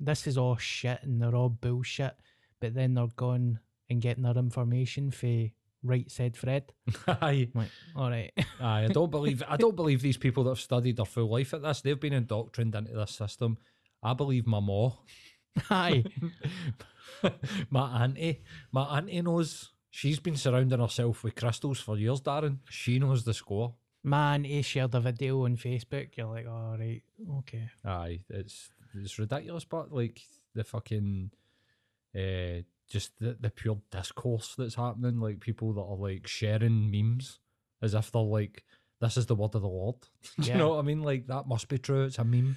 this is all shit and they're all bullshit, but then they're going and getting their information for right said Fred. Aye, like, all right, aye. I don't believe. I don't believe these people that have studied their full life at this. They've been indoctrined into this system. I believe my ma, hi. my auntie, my auntie knows. She's been surrounding herself with crystals for years, Darren. She knows the score. Man, he shared a video on Facebook. You're like, all right, okay. Aye, it's it's ridiculous, but like the fucking, uh, just the the pure discourse that's happening. Like people that are like sharing memes as if they're like, this is the word of the Lord. Do Yeah. you know what I mean? Like that must be true. It's a meme.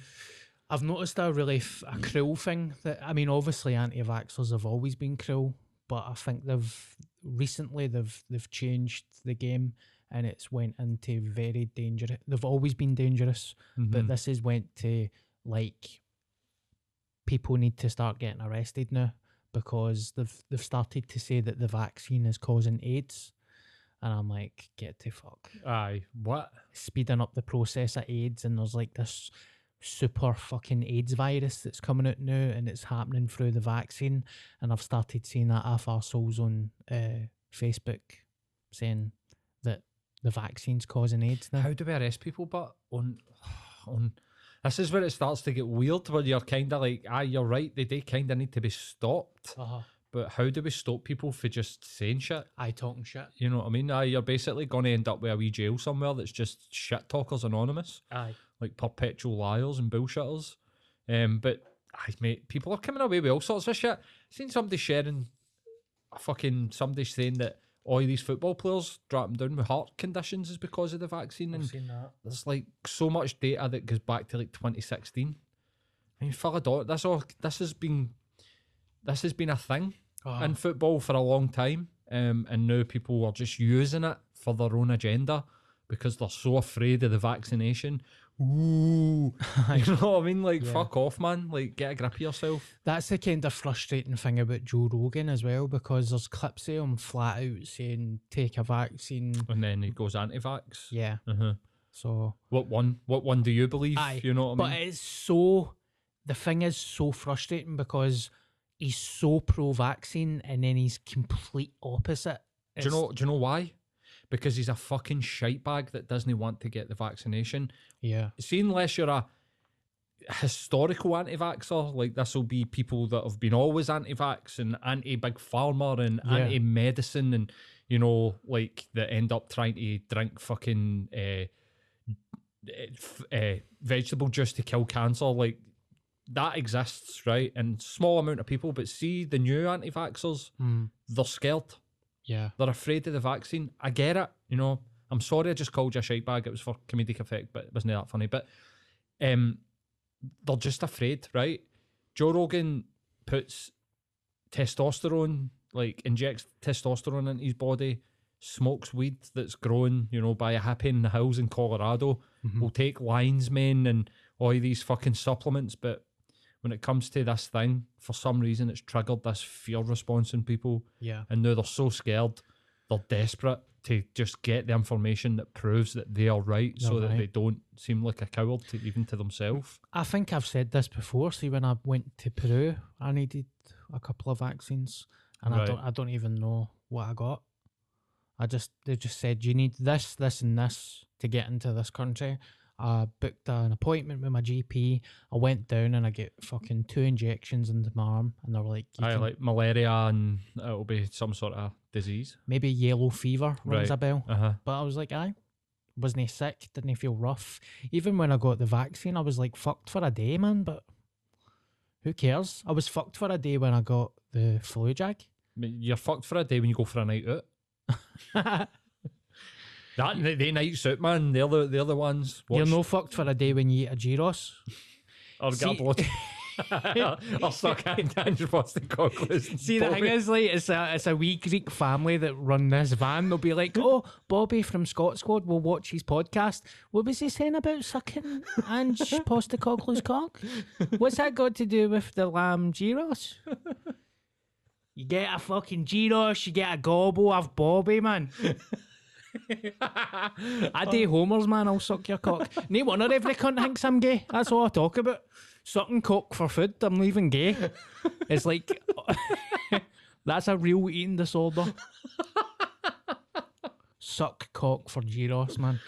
I've noticed a really f- a cruel thing that I mean, obviously anti-vaxxers have always been cruel, but I think they've recently they've they've changed the game and it's went into very dangerous. They've always been dangerous, but Mhm. this has went to like people need to start getting arrested now because they've they've started to say that the vaccine is causing AIDS, and I'm like, get to fuck. Aye, what? speeding up the process of AIDS, and there's like this super fucking AIDS virus that's coming out now, and it's happening through the vaccine. And I've started seeing that our souls on uh, Facebook saying that the vaccine's causing AIDS now. How do we arrest people? But on on. This is where it starts to get weird where you're kind of like, ah, you're right, they do kind of need to be stopped. uh-huh. But how do we stop people for just saying shit? I talking shit. You know what I mean? Aye, you're basically going to end up with a wee jail somewhere that's just shit talkers anonymous, Aye. like perpetual liars and bullshitters. Um, but aye, mate, people are coming away with all sorts of shit. seen somebody sharing a fucking somebody saying that all these football players dropping down with heart conditions is because of the vaccine, and seen that. there's like so much data that goes back to like 2016. I mean, Philadelphia, this all this has been this has been a thing Oh, in football for a long time, um, and now people are just using it for their own agenda because they're so afraid of the vaccination. Ooh, you know what I mean? Like, Yeah. fuck off, man! Like, get a grip of yourself. That's the kind of frustrating thing about Joe Rogan as well, because there's clips of him flat out saying take a vaccine. And then he goes anti-vax. Yeah. Uh-huh. So What one? What one do you believe? Aye, you know what I mean? But it's so the thing is so frustrating because he's so pro vaccine and then he's complete opposite. do you know? Do you know why? Because he's a fucking shite bag that doesn't want to get the vaccination. Yeah. see, unless you're a historical anti-vaxxer, like this will be people that have been always anti-vax and anti-big pharma and Yeah. anti-medicine and you know, like that end up trying to drink fucking uh, uh, vegetable juice to kill cancer. Like that exists, right? And small amount of people, but see the new anti-vaxxers, Mm, they're scared. Yeah. They're afraid of the vaccine. I get it. You know, I'm sorry I just called you a shite bag. It was for comedic effect, but it wasn't that funny. But um, they're just afraid, right? Joe Rogan puts testosterone, like injects testosterone into his body, smokes weed that's grown, you know, by a hippie in the hills in Colorado. Mhm. Will take lion's mane and all these fucking supplements, but when it comes to this thing, for some reason, it's triggered this fear response in people Yeah. and now they're so scared, they're desperate to just get the information that proves that they are right, so They're that they don't seem like a coward to even to themselves. I think I've said this before. See, when I went to Peru, I needed a couple of vaccines, and I don't, I don't even know what I got. I just, they just said you need this, this, and this to get into this country. I booked an appointment with my GP. I went down and I get fucking two injections into my arm, and they were like, I like malaria, and it'll be some sort of disease. maybe yellow fever rings Right. a bell. Uh huh. But I was like, aye. Wasn't he sick? Didn't he feel rough? Even when I got the vaccine, I was like fucked for a day, man. But Who cares? I was fucked for a day when I got the flu jag. You're fucked for a day when you go for a night out. That they, they nights out, man. They're the they're the ones. You're no fucked for a day when you eat a gyros. or get a see- blood. or suck Ange Boston Cockles. See, the thing Bobby. is, like, it's a it's a wee Greek family that run this van. They'll be like, "Oh, Bobby from Scot Squad will watch his podcast. What was he saying about sucking Ange Postecoglou's cock? What's that got to do with the lamb gyros? You get a fucking gyros, you get a gobble of Bobby, man. I do oh. homers, man. I'll suck your cock. No wonder every cunt thinks I'm gay. That's all I talk about. Sucking cock for food. I'm even gay. It's like that's a real eating disorder. Suck cock for gyros, man.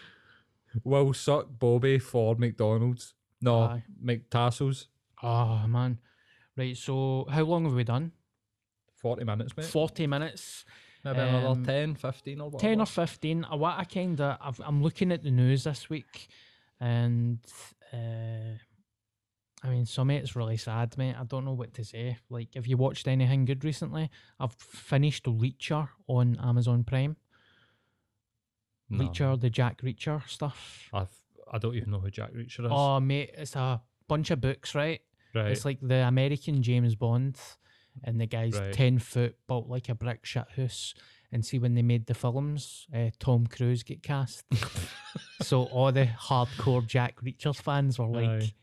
Will suck Bobby for McDonald's. No, Aye. McTassels. Oh ah, man. Right, so how long have we done? 40 minutes, mate. 40 minutes. Maybe um, another 10, 15 or whatever. 10 or 15. I what I kind of I've- I'm looking at the news this week and uh I mean some of it's really sad mate I don't know what to say like have you watched anything good recently I've finished Reacher on Amazon Prime No. Reacher the Jack Reacher stuff I've, I don't even know who Jack Reacher is. oh mate it's a bunch of books right right. it's like the American James Bond and the guy's Right. 10 foot built like a brick shit house and see when they made the films uh, Tom Cruise get cast so all the hardcore Jack Reachers fans were like Aye.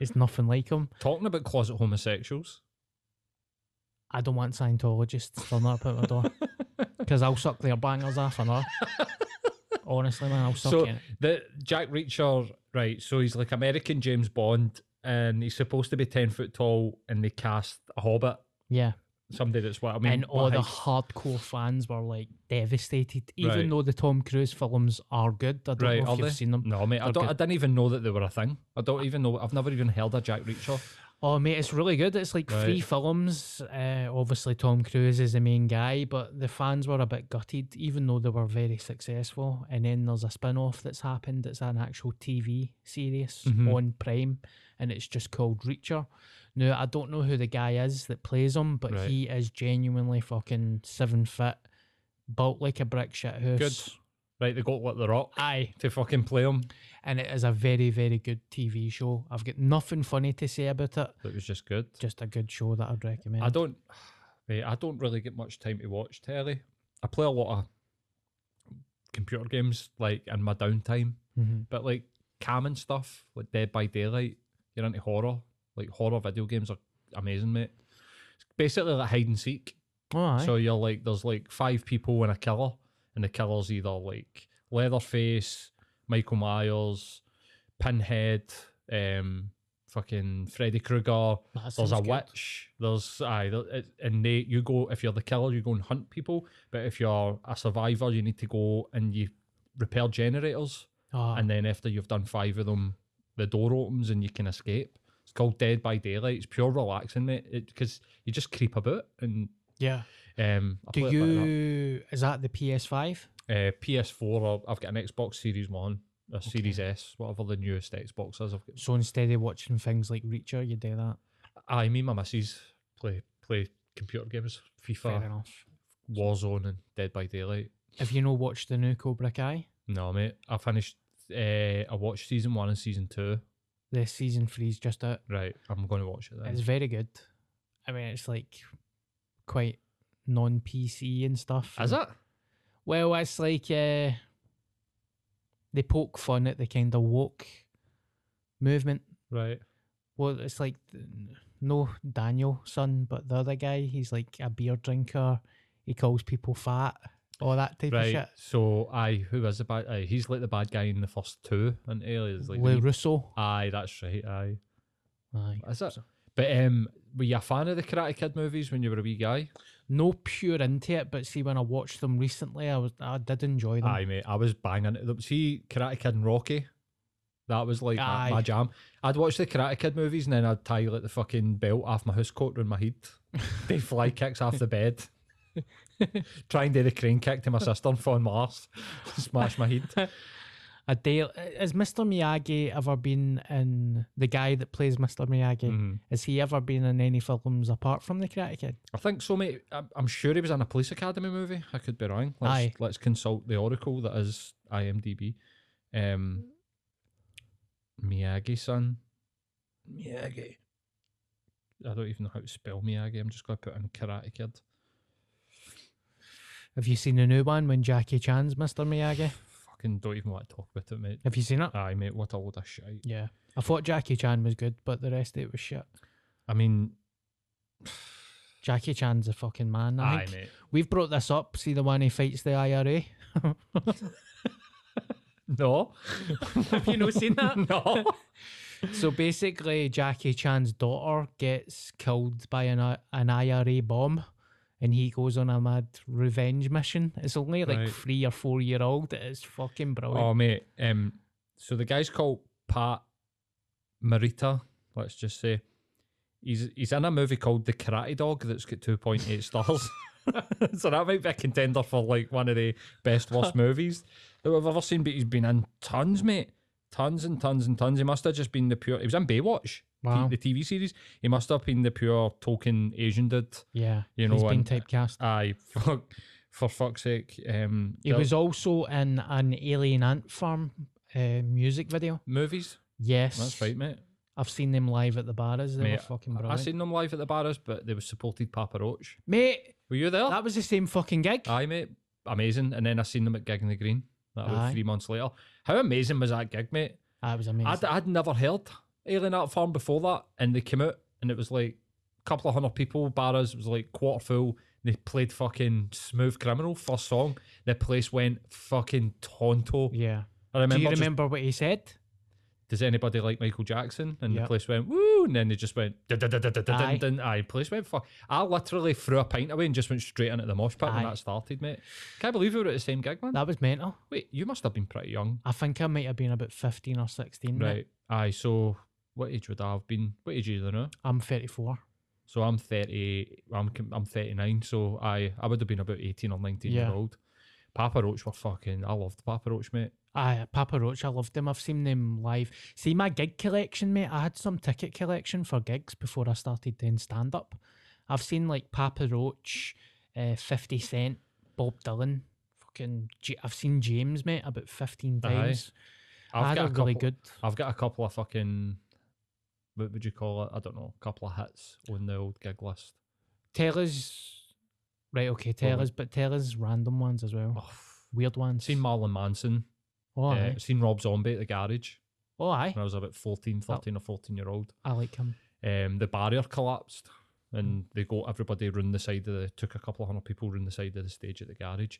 it's nothing like him Talking about closet homosexuals. I don't want Scientologists to turn up at my door because I'll suck their bangers off an hour honestly man I'll suck So it the Jack Reacher, right? So he's like American James Bond, and he's supposed to be ten foot tall, and they cast a Hobbit, yeah somebody that's what I mean. and all the height- hardcore fans were like devastated even Right. though the Tom Cruise films are good I don't right, know if you've they? seen them No, mate. I don't. good. I didn't even know that they were a thing. I don't even know. I've never even heard of Jack Reacher. Oh mate, it's really good. It's like three films. Uh, obviously, Tom Cruise is the main guy, but the fans were a bit gutted, even though they were very successful. And then there's a spin off that's happened. It's an actual TV series Mhm. on Prime, and it's just called Reacher. Now, I don't know who the guy is that plays him, but Right. he is genuinely fucking seven foot, built like a brick shit house. Good. Right? They got what the Rock Aye, to fucking play him. and it is a very, very good TV show. I've got nothing funny to say about it. It was just good. Just a good show that I'd recommend. I don't. Mate, I don't really get much time to watch telly. I play a lot of computer games like in my downtime. Mhm. But like cam and stuff, like Dead by Daylight, you're into horror. Like horror video games are amazing, mate. It's basically like hide and seek. Oh, aye. So you're like, there's like five people and a killer, and the killer's either like Leatherface, Michael Myers, Pinhead, um, fucking Freddy Krueger. There's a good. witch. There's aye, there, and they you go if you're the killer, you go and hunt people. But if you're a survivor, you need to go and you repair generators Oh, and then after you've done five of them, the door opens and you can escape. It's called Dead by Daylight. It's pure relaxing, mate. Because you just creep about and yeah. um. I Do like that. you? Is that the PS5? Uh, PS4. Or I've got an Xbox Series One, a Series S, whatever the newest Xbox is. I've got. So instead of watching things like Reacher, you do that. I me and my missus play play computer games, Fair FIFA, enough. Warzone, and Dead by Daylight. Have you not watched the new Cobra Kai? No, mate. I finished. Uh, I watched season one and season two. The season three's just out. Right, I'm going to watch it then. It's very good. I mean, it's like quite non PC and stuff. Is and- it? Well, it's like uh, they poke fun at the kind of woke movement. Right. Well, it's like no Daniel son, but the other guy. He's like a beer drinker. He calls people fat. All that type of shit. So, aye, who is the bad? Aye, he's like the bad guy in the first two, and aliens like. LaRusso. aye, that's right. Aye, Aye. is it? But um, were you a fan of the Karate Kid movies when you were a wee guy? No pure into it, but see when I watched them recently, I was I did enjoy them. Aye, mate, I was banging it. See, Karate Kid and Rocky. That was like my, my jam. I'd watch the Karate Kid movies and then I'd tie like the fucking belt off my house coat around my head. they fly kicks off the bed. Try and do the crane kick to my sister and fall on my arse. Smash my head. A day has Mr. Miyagi ever been in the guy that plays Mr. Miyagi? Mhm. Has he ever been in any films apart from the Karate Kid? I think so, mate. I'm, I'm sure he was in a police academy movie. I could be wrong. Let's, Aye. let's consult the oracle that is IMDb. Um, Miyagi son. Miyagi. I don't even know how to spell Miyagi. I'm just going to put in Karate Kid. Have you seen the new one when Jackie Chan's Mr. Miyagi? Fucking don't even want to talk about it, mate. Have you seen it? Aye, mate. What a load of shit. Yeah. I thought Jackie Chan was good, but the rest of it was shit. I mean, Jackie Chan's a fucking man. I aye, think. mate. We've brought this up. See the one he fights the IRA? No. Have you not seen that? no. So basically, Jackie Chan's daughter gets killed by an, an IRA bomb, and he goes on a mad revenge mission. It's only like Right. three or four year old. It's fucking brilliant. Oh, mate. Um, so the guy's called Pat Morita. Let's just say he's he's in a movie called The Karate Dog that's got two point eight stars. so that might be a contender for like one of the best worst movies that we've ever seen. But he's been in tons, mate. Tons and tons and tons. He must have just been the pure. He was in Baywatch, T- the TV series. He must have been the pure token Asian dude. yeah, you he's know, been and- typecast. Aye, fuck, for fuck's sake. Um, He was also in an Alien Ant Farm uh, music video. movies. Yes, That's right, mate. I've seen them live at the Barras. They were Mate, fucking I've seen them live at the Barras, but they were supported Papa Roach. Mate, Were you there? that was the same fucking gig. Aye, mate. Amazing. And then I seen them at Gig in the Green. That was Aye. three months later. How amazing was that gig, mate? That was amazing. I'd, I'd never heard Alien Ant Farm before that. And they came out and it was like a couple of hundred people. Barras was like quarter full. They played fucking Smooth Criminal first song. The place went fucking tonto. yeah. I remember Do you just- remember what he said? does anybody like Michael Jackson? And the place went woo, and then they just went dun dun dun Aye. dun. Aye, place went fuck. I literally threw a pint away and just went straight into the mosh pit when that started, mate. Can't believe we were at the same gig, man. That was mental. Wait, you must have been pretty young, I think I might have been about 15 or 16. mate. right? Aye, so what age would I have been? What age are you now? I'm 34. So I'm thirty. I'm I'm thirty nine. So I I would have been about eighteen or nineteen Yeah. year old. Papa Roach were fucking. I loved Papa Roach, mate. Aye, Papa Roach, I loved them. I've seen them live. See, my gig collection, mate, I had some ticket collection for gigs before I started doing stand up. I've seen like Papa Roach, uh, 50 Cent, Bob Dylan. Fucking, J- I've seen James, mate, about 15 Aye. times. I I've had got a a really couple- good. I've got a couple of fucking. What would you call it? I don't know. A couple of hits on the old gig list. Tell us. Right, okay, tell us, but tell us random ones as well. Oh, Weird ones. seen Marilyn Manson. oh, uh, aye. seen Rob Zombie at the garage oh, aye. when I was about 14, 13 or 14 year old. I like him. Um, the barrier collapsed and they got everybody round the side of the, took a couple of hundred people round the side of the stage at the garage.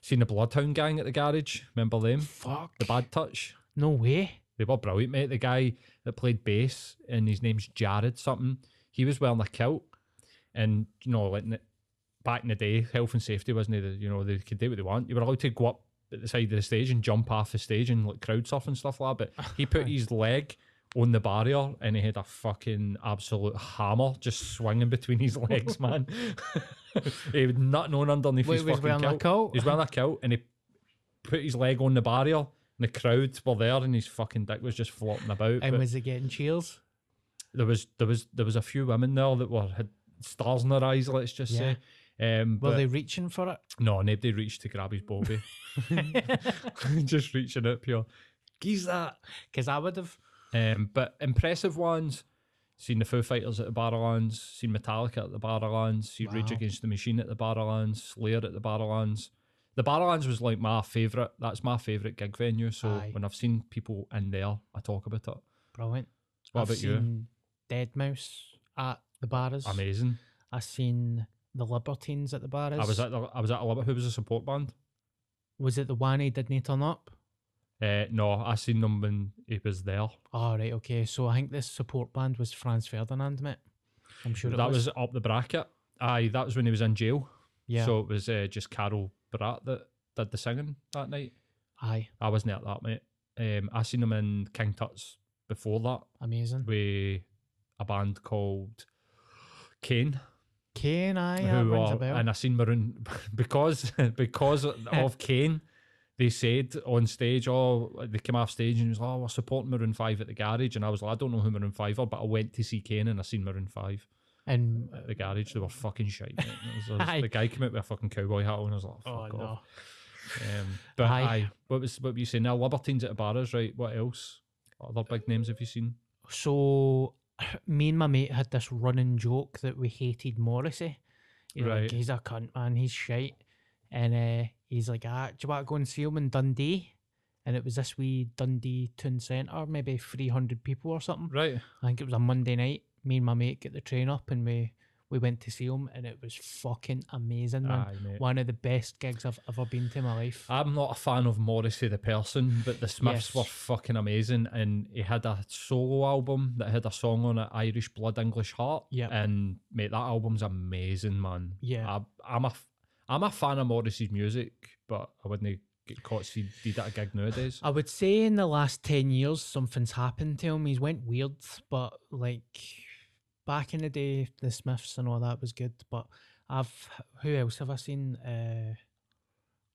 Seen the Bloodhound gang at the garage. Remember them? Fuck. The Bad Touch. No way. They were brilliant, mate. The guy that played bass, and his name's Jared something. He was wearing a kilt, and you know, like back in the day, health and safety wasn't the you know they could do what they want. You were allowed to go up at the side of the stage and jump off the stage and like crowd surf and stuff like that. But he put his leg on the barrier and he had a fucking absolute hammer just swinging between his legs, man. he had nothing on underneath Wait, his was fucking wearing a kilt. He was wearing a kilt and he put his leg on the barrier. The crowd were there, and his fucking dick was just flopping about. And but was it getting cheers? there was there was there was a few women there that were had stars in their eyes. Let's just Yeah. say. Um, Were they reaching for it? no, nobody reached to grab his bobby. just reaching out pure. Geez that. Because I would have. Um, but impressive ones. Seen the Foo Fighters at the Barrowlands. Seen Metallica at the Barrowlands. Seen Rage Against the Machine at the Barrowlands. Slayer at the Barrowlands. The Barrowlands was like my favourite. That's my favourite gig venue. So Aye. when I've seen people in there, I talk about it. Brilliant. What I've about you? Deadmau5 at the Barras. Amazing. I've seen the Libertines at the Barras. I was at the, I was at a Limit. Who was a support band? Was it the one he didn't turn up? Uh, no, I seen them when he was there. Oh, right, okay. So I think this support band was Franz Ferdinand, mate. I'm sure it that was. was up the bracket. Aye, that was when he was in jail. Yeah. So it was uh, just Carl Barât that did the singing that night. Aye, I wasn't at that, mate. Um, I seen him in King Tut's before that amazing. with a band called Kane. Kane, aye, who are- bell. and I seen Maroon because because of Kane. they said on stage, oh, they came off stage and was like, oh, we're supporting Maroon 5 at the garage. And I was like, I don't know who Maroon 5 are, but I went to see Kane and I seen Maroon 5 And at the garage. They were fucking shite. mate. Was- was- the guy came out with a fucking cowboy hat on and I was like, oh fuck no, off. Um, but Aye. aye. what was what were you saying now? Libertines at the Barras, right? What else? What other big names have you seen? So, me and my mate had this running joke that we hated Morrissey. You know, like, Right. he's a cunt, man. He's shite. And uh, he's like, ah, do you want to go and see him in Dundee? And it was this wee Dundee Town Centre, maybe 300 people or something. Right. I think it was a Monday night. Me and my mate get the train up and we, we went to see him and it was fucking amazing, man. Aye. One of the best gigs I've ever been to in my life. I'm not a fan of Morrissey the person, but the Smiths Yes. were fucking amazing. And he had a solo album that had a song on it, Irish Blood, English Heart. Yep. And mate, that album's amazing, man. Yeah. I, I'm a I'm a fan of Morrissey's music, but I wouldn't get caught if he did at a gig nowadays. I would say in the last 10 years, something's happened to him. He's went weird, but like back in the day, the Smiths and all that was good. But I've, who else have I seen? Uh,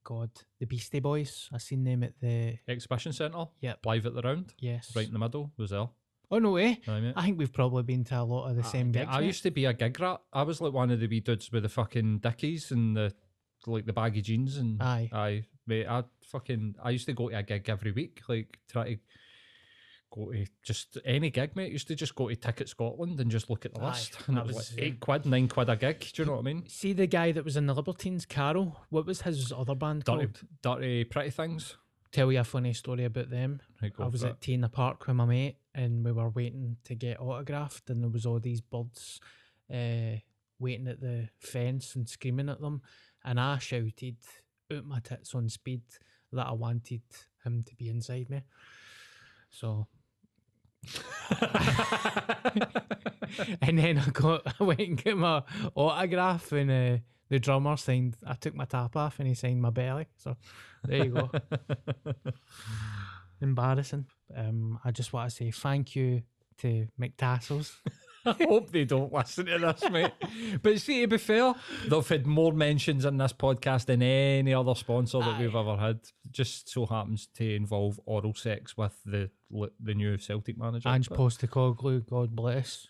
God, the Beastie Boys. I seen them at the, Exhibition Centre. Yep. Live at the round. yes. Right in the middle was there. Oh, no way. Aye. I think we've probably been to a lot of the same gigs. I mate. used to be a gig rat. I was like one of the wee dudes with the fucking dickies and the like the baggy jeans and Aye. aye, mate. I fucking I used to go to a gig every week, like try to go to just any gig, mate. Used to just go to Ticket Scotland and just look at the Aye, list, and that it was, was, like eight quid, nine quid a gig. Do you know what I mean? See the guy that was in the Libertines, Carl? What was his other band Dirty, called? dirty, pretty things. Tell you a funny story about them. Right, I was at it. T in the Park with my mate, and we were waiting to get autographed, and there was all these birds uh, waiting at the fence and screaming at them, and I shouted out my tits on speed that I wanted him to be inside me. So, and then I got, I went and got my autograph, and uh, the drummer signed. I took my top off, and he signed my belly. So, there you go embarrassing. Um, I just want to say thank you to McTassels. I hope they don't listen to this, mate. But see, to be fair, they've had more mentions in this podcast than any other sponsor that we've ever had. Just so happens to involve oral sex with the the new Celtic manager. Ange But- Postecoglou, God bless.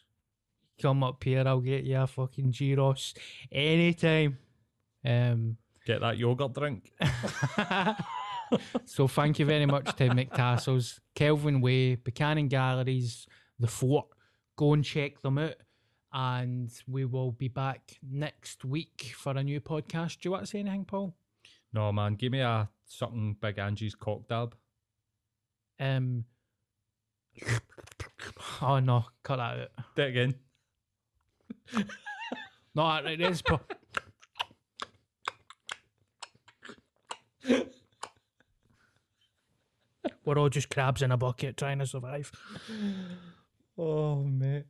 Come up here, I'll get you a fucking gyros anytime. Um, Get that yogurt drink. so thank you very much to McTassels, Kelvin Way, Buchanan Galleries, The Fort. Go and check them out. And we will be back next week for a new podcast. Do you want to say anything, Paul? No, man, give me a something big Angie's cock dab. Um. Oh no, cut that out. Do it again. No, it is. Pro- We're all just crabs in a bucket trying to survive. Oh, mate.